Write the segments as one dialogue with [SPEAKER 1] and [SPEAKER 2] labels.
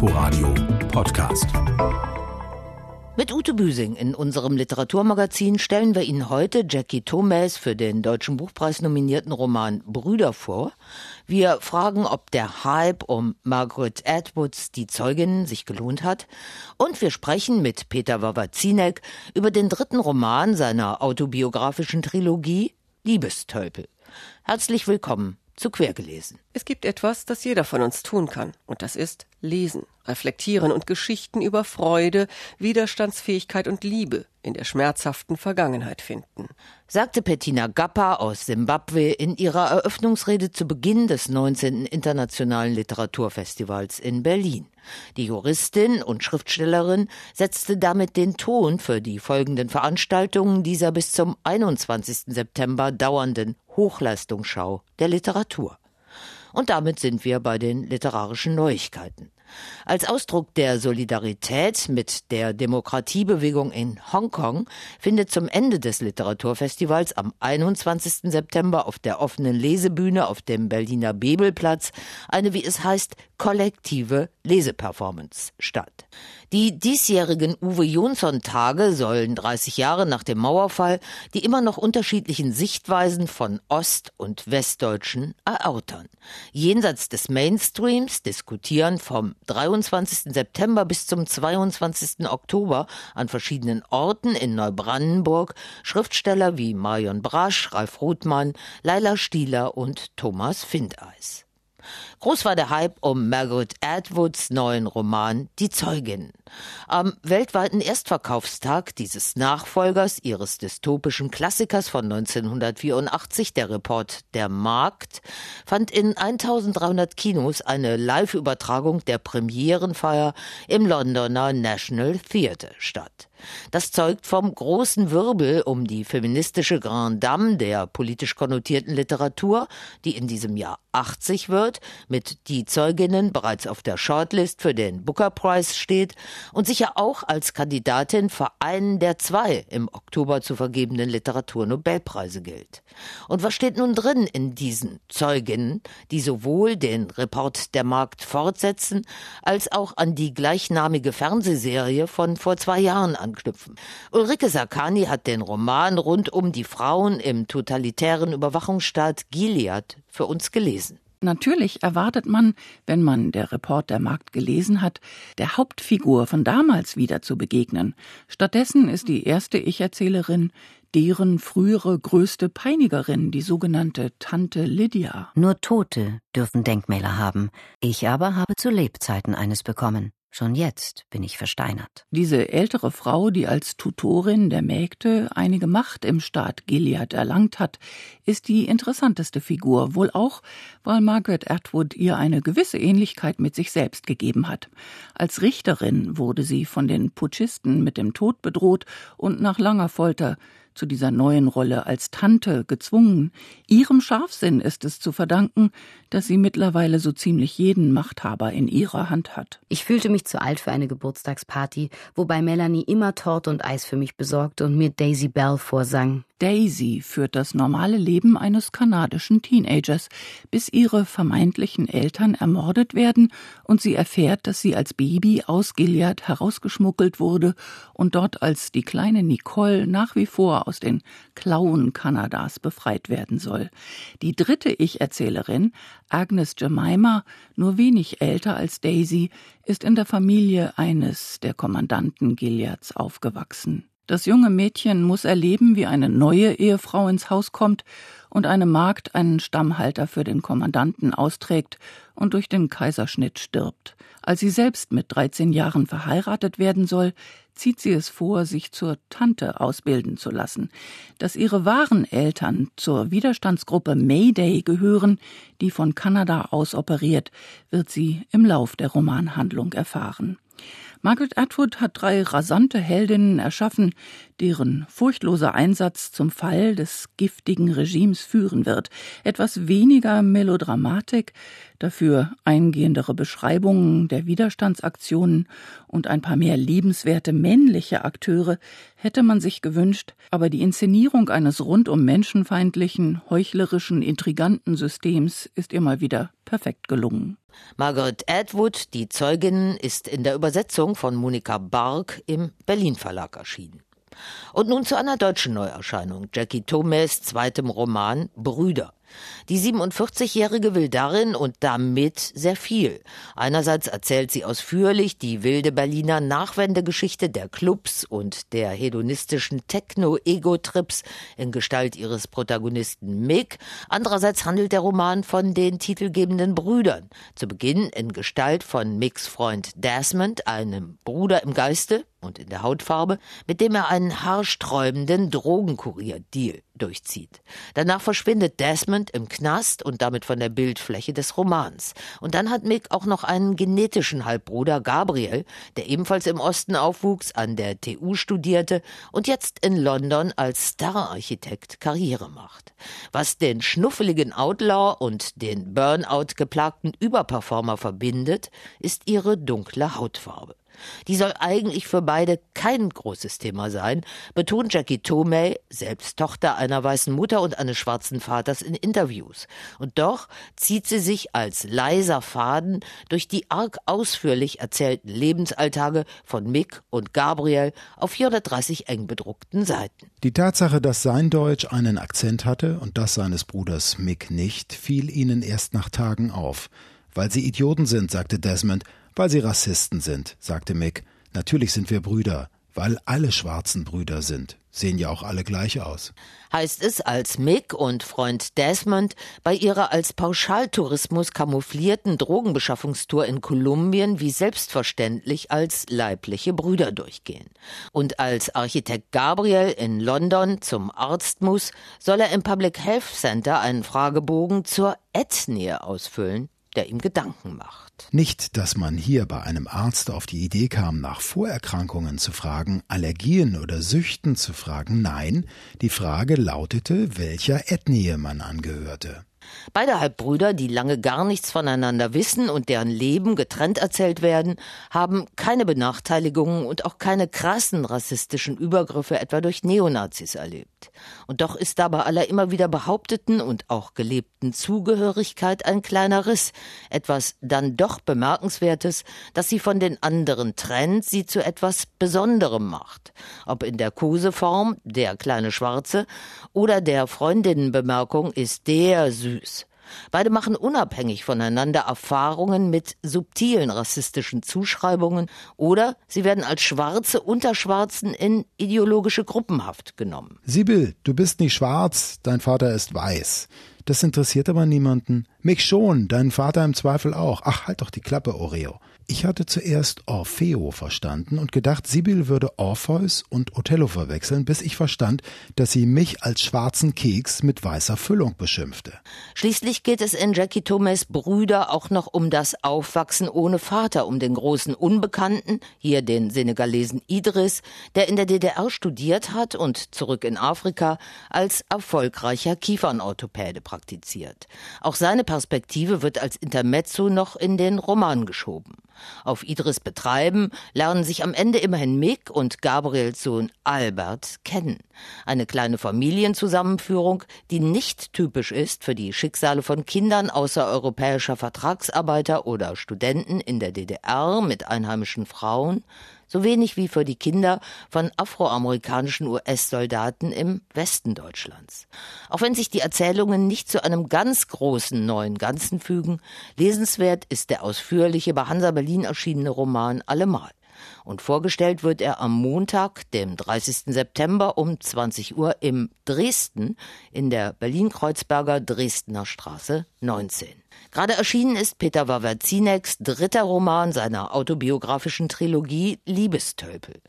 [SPEAKER 1] Inforadio Podcast.
[SPEAKER 2] Mit Ute Büsing in unserem Literaturmagazin stellen wir Ihnen heute Jackie Thomas für den Deutschen Buchpreis nominierten Roman Brüder vor. Wir fragen, ob der Hype um Margaret Atwoods Die Zeugin sich gelohnt hat. Und wir sprechen mit Peter Wawazinek über den dritten Roman seiner autobiografischen Trilogie Liebestölpel. Herzlich willkommen zu Quergelesen.
[SPEAKER 3] Es gibt etwas, das jeder von uns tun kann, und das ist lesen, reflektieren und Geschichten über Freude, Widerstandsfähigkeit und Liebe in der schmerzhaften Vergangenheit finden.
[SPEAKER 2] Sagte Bettina Gappa aus Simbabwe in ihrer Eröffnungsrede zu Beginn des 19. Internationalen Literaturfestivals in Berlin. Die Juristin und Schriftstellerin setzte damit den Ton für die folgenden Veranstaltungen dieser bis zum 21. September dauernden Hochleistungsschau der Literatur. Und damit sind wir bei den literarischen Neuigkeiten. Als Ausdruck der Solidarität mit der Demokratiebewegung in Hongkong findet zum Ende des Literaturfestivals am 21. September auf der offenen Lesebühne auf dem Berliner Bebelplatz eine, wie es heißt, kollektive Leseperformance statt. Die diesjährigen Uwe Jonsson Tage sollen 30 Jahre nach dem Mauerfall die immer noch unterschiedlichen Sichtweisen von Ost- und Westdeutschen erörtern. Jenseits des Mainstreams diskutieren vom 23. September bis zum 22. Oktober an verschiedenen Orten in Neubrandenburg Schriftsteller wie Marion Brasch, Ralf Rothmann, Laila Stieler und Thomas Findeis. Groß war der Hype um Margaret Atwoods neuen Roman Die Zeugin. Am weltweiten Erstverkaufstag dieses Nachfolgers ihres dystopischen Klassikers von 1984, der Report Der Markt, fand in 1300 Kinos eine Live-Übertragung der Premierenfeier im Londoner National Theatre statt. Das zeugt vom großen Wirbel um die feministische Grand Dame der politisch konnotierten Literatur, die in diesem Jahr 80 wird, mit Die Zeuginnen bereits auf der Shortlist für den Booker Prize steht und sicher auch als Kandidatin für einen der zwei im Oktober zu vergebenen Literaturnobelpreise gilt. Und was steht nun drin in diesen Zeuginnen, die sowohl den Report der Markt fortsetzen, als auch an die gleichnamige Fernsehserie von vor zwei Jahren anknüpfen? Ulrike Sakani hat den Roman rund um die Frauen im totalitären Überwachungsstaat Gilead für uns gelesen.
[SPEAKER 4] Natürlich erwartet man, wenn man der Report der Markt gelesen hat, der Hauptfigur von damals wieder zu begegnen. Stattdessen ist die erste Ich-Erzählerin deren frühere größte Peinigerin, die sogenannte Tante Lydia.
[SPEAKER 5] Nur Tote dürfen Denkmäler haben. Ich aber habe zu Lebzeiten eines bekommen. Schon jetzt bin ich versteinert.
[SPEAKER 4] Diese ältere Frau, die als Tutorin der Mägde einige Macht im Staat Gilead erlangt hat, ist die interessanteste Figur, wohl auch, weil Margaret Atwood ihr eine gewisse Ähnlichkeit mit sich selbst gegeben hat. Als Richterin wurde sie von den Putschisten mit dem Tod bedroht und nach langer Folter zu dieser neuen Rolle als Tante gezwungen. Ihrem Scharfsinn ist es zu verdanken, dass sie mittlerweile so ziemlich jeden Machthaber in ihrer Hand hat.
[SPEAKER 6] Ich fühlte mich zu alt für eine Geburtstagsparty, wobei Melanie immer Torte und Eis für mich besorgte und mir Daisy Bell vorsang.
[SPEAKER 4] Daisy führt das normale Leben eines kanadischen Teenagers, bis ihre vermeintlichen Eltern ermordet werden und sie erfährt, dass sie als Baby aus Gilead herausgeschmuggelt wurde und dort als die kleine Nicole nach wie vor aus den Klauen Kanadas befreit werden soll. Die dritte Ich-Erzählerin, Agnes Jemima, nur wenig älter als Daisy, ist in der Familie eines der Kommandanten Gileads aufgewachsen. Das junge Mädchen muss erleben, wie eine neue Ehefrau ins Haus kommt und eine Magd einen Stammhalter für den Kommandanten austrägt und durch den Kaiserschnitt stirbt. Als sie selbst mit 13 Jahren verheiratet werden soll, zieht sie es vor, sich zur Tante ausbilden zu lassen. Dass ihre wahren Eltern zur Widerstandsgruppe Mayday gehören, die von Kanada aus operiert, wird sie im Lauf der Romanhandlung erfahren. Margaret Atwood hat drei rasante Heldinnen erschaffen, deren furchtloser Einsatz zum Fall des giftigen Regimes führen wird. Etwas weniger Melodramatik, dafür eingehendere Beschreibungen der Widerstandsaktionen und ein paar mehr liebenswerte männliche Akteure hätte man sich gewünscht, aber die Inszenierung eines rundum menschenfeindlichen, heuchlerischen, intriganten Systems ist immer wieder perfekt gelungen.
[SPEAKER 2] Margaret Atwood, die Zeugin, ist in der Übersetzung von Monika Bark im Berlin Verlag erschienen. Und nun zu einer deutschen Neuerscheinung, Jackie Thomas zweitem Roman Brüder. Die 47-Jährige will darin und damit sehr viel. Einerseits erzählt sie ausführlich die wilde Berliner Nachwendegeschichte der Clubs und der hedonistischen Techno-Ego-Trips in Gestalt ihres Protagonisten Mick. Andererseits handelt der Roman von den titelgebenden Brüdern. Zu Beginn in Gestalt von Micks Freund Desmond, einem Bruder im Geiste, und in der Hautfarbe, mit dem er einen haarsträubenden Drogenkurier-Deal durchzieht. Danach verschwindet Desmond im Knast und damit von der Bildfläche des Romans. Und dann hat Mick auch noch einen genetischen Halbbruder Gabriel, der ebenfalls im Osten aufwuchs, an der TU studierte und jetzt in London als Stararchitekt Karriere macht. Was den schnuffeligen Outlaw und den Burnout geplagten Überperformer verbindet, ist ihre dunkle Hautfarbe. Die soll eigentlich für beide kein großes Thema sein, betont Jackie Tomei, selbst Tochter einer weißen Mutter und eines schwarzen Vaters in Interviews. Und doch zieht sie sich als leiser Faden durch die arg ausführlich erzählten Lebensalltage von Mick und Gabriel auf 430 eng bedruckten Seiten.
[SPEAKER 1] Die Tatsache, dass sein Deutsch einen Akzent hatte und das seines Bruders Mick nicht, fiel ihnen erst nach Tagen auf. Weil sie Idioten sind, sagte Desmond, weil sie Rassisten sind, sagte Mick. Natürlich sind wir Brüder, weil alle schwarzen Brüder sind. Sehen ja auch alle gleich aus.
[SPEAKER 2] Heißt es, als Mick und Freund Desmond bei ihrer als Pauschaltourismus kamouflierten Drogenbeschaffungstour in Kolumbien wie selbstverständlich als leibliche Brüder durchgehen. Und als Architekt Gabriel in London zum Arzt muss, soll er im Public Health Center einen Fragebogen zur Ethnie ausfüllen, der ihm Gedanken macht.
[SPEAKER 1] Nicht, dass man hier bei einem Arzt auf die Idee kam, nach Vorerkrankungen zu fragen, Allergien oder Süchten zu fragen, nein, die Frage lautete, welcher Ethnie man angehörte.
[SPEAKER 2] Beide Halbbrüder, die lange gar nichts voneinander wissen und deren Leben getrennt erzählt werden, haben keine Benachteiligungen und auch keine krassen rassistischen Übergriffe etwa durch Neonazis erlebt. Und doch ist da bei aller immer wieder behaupteten und auch gelebten Zugehörigkeit ein kleiner Riss, etwas dann doch Bemerkenswertes, das sie von den anderen trennt, sie zu etwas Besonderem macht. Ob in der Koseform, der kleine Schwarze, oder der Freundinnenbemerkung ist der süß. Beide machen unabhängig voneinander Erfahrungen mit subtilen rassistischen Zuschreibungen oder sie werden als Schwarze unter Schwarzen in ideologische Gruppenhaft genommen.
[SPEAKER 1] Sibyl, du bist nicht schwarz, dein Vater ist weiß. Das interessiert aber niemanden. Mich schon, deinen Vater im Zweifel auch. Ach, halt doch die Klappe, Oreo. Ich hatte zuerst Orfeo verstanden und gedacht, Sibyl würde Orpheus und Othello verwechseln, bis ich verstand, dass sie mich als schwarzen Keks mit weißer Füllung beschimpfte.
[SPEAKER 2] Schließlich geht es in Jackie Thomas Brüder auch noch um das Aufwachsen ohne Vater, um den großen Unbekannten, hier den Senegalesen Idris, der in der DDR studiert hat und zurück in Afrika als erfolgreicher Kiefernorthopäde praktiziert. Auch seine Perspektive wird als Intermezzo noch in den Roman geschoben. Auf Idris Betreiben lernen sich am Ende immerhin Mick und Gabriels Sohn Albert kennen. Eine kleine Familienzusammenführung, die nicht typisch ist für die Schicksale von Kindern außereuropäischer Vertragsarbeiter oder Studenten in der DDR mit einheimischen Frauen, so wenig wie für die Kinder von afroamerikanischen US-Soldaten im Westen Deutschlands. Auch wenn sich die Erzählungen nicht zu einem ganz großen neuen Ganzen fügen, lesenswert ist der ausführliche bei Hansa Berlin erschienene Roman Allemal. Und vorgestellt wird er am Montag, dem 30. September um 20 Uhr im Dresden in der Berlin-Kreuzberger Dresdner Straße 19. Gerade erschienen ist Peter Wawrzineks dritter Roman seiner autobiografischen Trilogie Liebestölpel.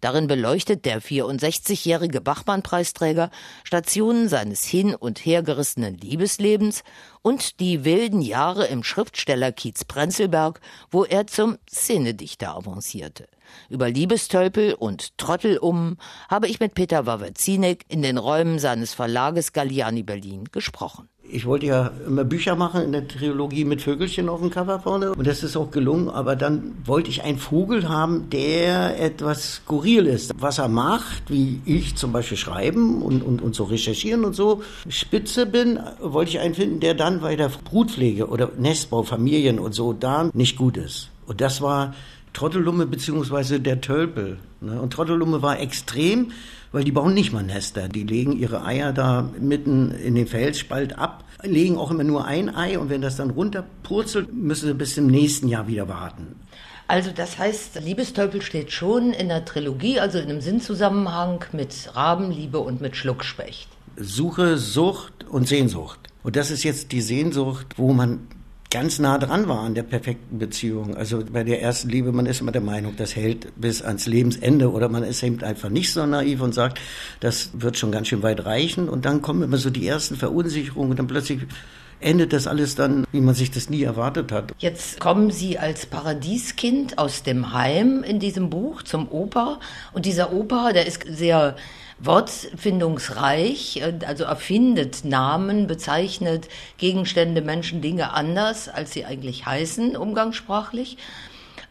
[SPEAKER 2] Darin beleuchtet der 64-jährige Bachmann-Preisträger Stationen seines hin- und hergerissenen Liebeslebens und die wilden Jahre im Schriftstellerkiez Prenzlberg, wo er zum Szenedichter avancierte. Über Liebestölpel und Trottelum habe ich mit Peter Wawrzinek in den Räumen seines Verlages Galliani Berlin gesprochen.
[SPEAKER 7] Ich wollte ja immer Bücher machen in der Trilogie mit Vögelchen auf dem Cover vorne und das ist auch gelungen, aber dann wollte ich einen Vogel haben, der etwas skurril ist. Was er macht, wie ich zum Beispiel schreiben und, und, und so recherchieren und so spitze bin, wollte ich einen finden, der dann bei der Brutpflege oder Nestbau, Familien und so da nicht gut ist. Und das war Trottelumme beziehungsweise der Tölpel. Ne? Und Trottelumme war extrem, weil die bauen nicht mal Nester. Die legen ihre Eier da mitten in den Felsspalt ab, legen auch immer nur ein Ei und wenn das dann runterpurzelt, müssen sie bis zum nächsten Jahr wieder warten.
[SPEAKER 2] Also das heißt, Liebestölpel steht schon in der Trilogie, also in einem Sinnzusammenhang mit Rabenliebe und mit Schluckspecht.
[SPEAKER 7] Suche, Sucht und Sehnsucht. Und das ist jetzt die Sehnsucht, wo man ganz nah dran war an der perfekten Beziehung. Also bei der ersten Liebe, man ist immer der Meinung, das hält bis ans Lebensende oder man ist eben einfach nicht so naiv und sagt, das wird schon ganz schön weit reichen und dann kommen immer so die ersten Verunsicherungen und dann plötzlich endet das alles dann, wie man sich das nie erwartet hat.
[SPEAKER 2] Jetzt kommen Sie als Paradieskind aus dem Heim in diesem Buch zum Opa und dieser Opa, der ist sehr wortfindungsreich, äh, also erfindet Namen, bezeichnet Gegenstände, Menschen, Dinge anders, als sie eigentlich heißen, umgangssprachlich.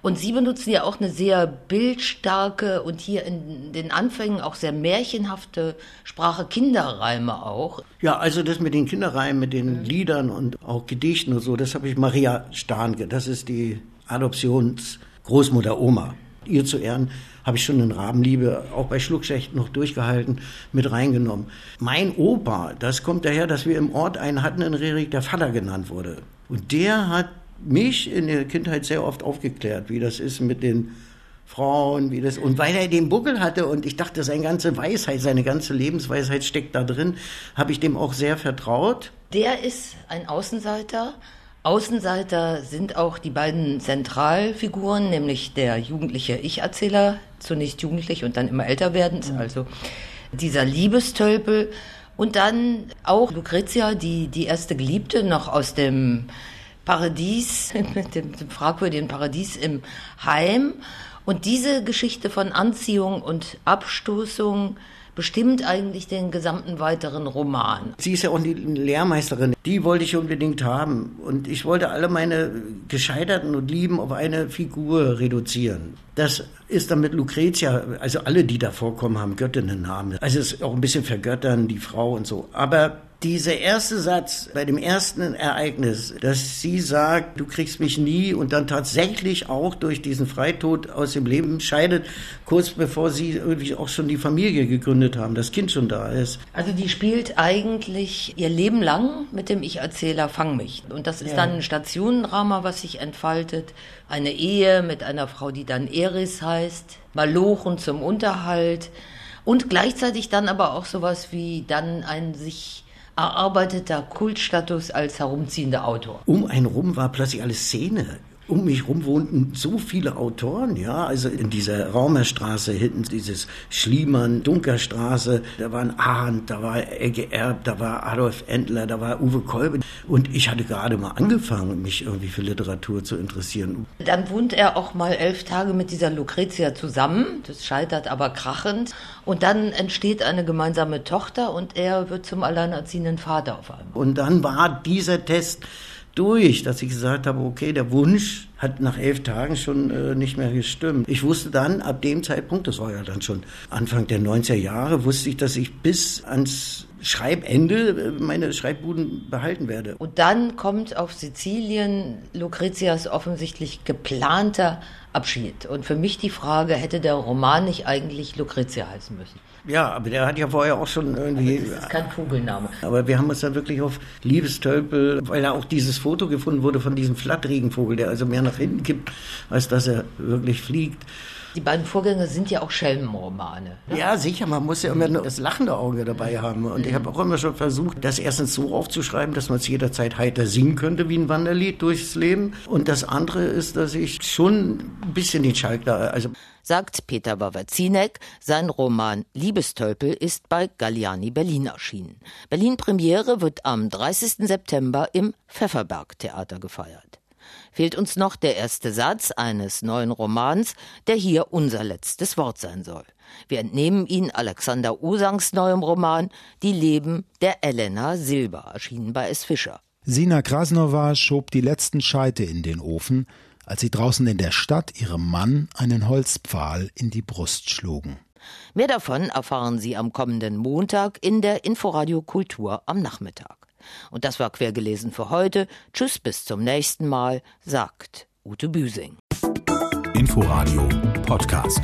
[SPEAKER 2] Und Sie benutzen ja auch eine sehr bildstarke und hier in den Anfängen auch sehr märchenhafte Sprache, Kinderreime auch.
[SPEAKER 7] Ja, also das mit den Kinderreimen, mit den Liedern und auch Gedichten und so, das habe ich Maria Stahnke, das ist die Adoptionsgroßmutter Oma. Ihr zu Ehren habe ich schon in Rabenliebe auch bei Schluckschächten noch durchgehalten, mit reingenommen. Mein Opa, das kommt daher, dass wir im Ort einen hatten in Rerik, der Vater genannt wurde. Und der hat mich in der Kindheit sehr oft aufgeklärt, wie das ist mit den Frauen, wie das, und weil er den Buckel hatte und ich dachte, seine ganze Weisheit, seine ganze Lebensweisheit steckt da drin, habe ich dem auch sehr vertraut.
[SPEAKER 2] Der ist ein Außenseiter, Außenseiter sind auch die beiden Zentralfiguren, nämlich der jugendliche Ich-Erzähler, zunächst jugendlich und dann immer älter werdend, also dieser Liebestölpel und dann auch Lucretia, die, die erste Geliebte, noch aus dem Paradies, dem, dem fragwürdigen Paradies im Heim. Und diese Geschichte von Anziehung und Abstoßung bestimmt eigentlich den gesamten weiteren Roman.
[SPEAKER 7] Sie ist ja auch die Lehrmeisterin. Die wollte ich unbedingt haben. Und ich wollte alle meine Gescheiterten und Lieben auf eine Figur reduzieren. Das ist dann mit Lucretia, also alle, die da vorkommen, haben Göttinnennamen. Also es ist auch ein bisschen vergöttern, die Frau und so. Aber dieser erste Satz bei dem ersten Ereignis, dass sie sagt, du kriegst mich nie und dann tatsächlich auch durch diesen Freitod aus dem Leben scheidet, kurz bevor sie irgendwie auch schon die Familie gegründet haben, das Kind schon da ist.
[SPEAKER 2] Also die spielt eigentlich ihr Leben lang mit dem Ich-Erzähler Fang mich. Und das ist ja. dann ein Stationendrama, was sich entfaltet. Eine Ehe mit einer Frau, die dann Eris heißt, Malochen zum Unterhalt und gleichzeitig dann aber auch sowas wie dann ein sich erarbeiteter Kultstatus als herumziehender Autor.
[SPEAKER 7] Um einen rum war plötzlich alles Szene um mich rum wohnten so viele Autoren, ja, also in dieser Raumerstraße hinten dieses Schliemann, Dunkerstraße, da war ein Arndt, da war Egge Erb, da war Adolf Endler, da war Uwe Kolbe und ich hatte gerade mal angefangen, mich irgendwie für Literatur zu interessieren.
[SPEAKER 2] Dann wohnt er auch mal elf Tage mit dieser Lucretia zusammen, das scheitert aber krachend und dann entsteht eine gemeinsame Tochter und er wird zum alleinerziehenden Vater auf einmal.
[SPEAKER 7] Und dann war dieser Test durch, dass ich gesagt habe, okay, der Wunsch hat nach elf Tagen schon äh, nicht mehr gestimmt. Ich wusste dann ab dem Zeitpunkt, das war ja dann schon Anfang der 90er Jahre, wusste ich, dass ich bis ans Schreibende äh, meine Schreibbuden behalten werde.
[SPEAKER 2] Und dann kommt auf Sizilien Lucretias offensichtlich geplanter Abschied. Und für mich die Frage, hätte der Roman nicht eigentlich Lucretia heißen müssen?
[SPEAKER 7] Ja, aber der hat ja vorher auch schon irgendwie.
[SPEAKER 2] Aber das ist kein Vogelname.
[SPEAKER 7] Aber wir haben uns dann wirklich auf Liebestölpel, weil da auch dieses Foto gefunden wurde von diesem Flattrigenvogel, der also mehr nach hinten kippt, als dass er wirklich fliegt.
[SPEAKER 2] Die beiden Vorgänge sind ja auch Schelmenromane.
[SPEAKER 7] Ne? Ja, sicher. Man muss ja immer das lachende Auge dabei haben. Und ich habe auch immer schon versucht, das erstens so aufzuschreiben, dass man es jederzeit heiter singen könnte wie ein Wanderlied durchs Leben. Und das andere ist, dass ich schon ein bisschen den Schalk da, also
[SPEAKER 2] sagt Peter Wawrzinek. Sein Roman Liebestölpel ist bei Galliani Berlin erschienen. Berlin Premiere wird am 30. September im Pfefferberg Theater gefeiert. Fehlt uns noch der erste Satz eines neuen Romans, der hier unser letztes Wort sein soll. Wir entnehmen ihn Alexander Usangs neuem Roman Die Leben der Elena Silber, erschienen bei S. Fischer.
[SPEAKER 1] Sina Krasnova schob die letzten Scheite in den Ofen, als sie draußen in der Stadt ihrem Mann einen Holzpfahl in die Brust schlugen.
[SPEAKER 2] Mehr davon erfahren Sie am kommenden Montag in der Inforadio Kultur am Nachmittag. Und das war quergelesen für heute. Tschüss, bis zum nächsten Mal, sagt Ute Büsing.
[SPEAKER 8] Inforadio Podcast.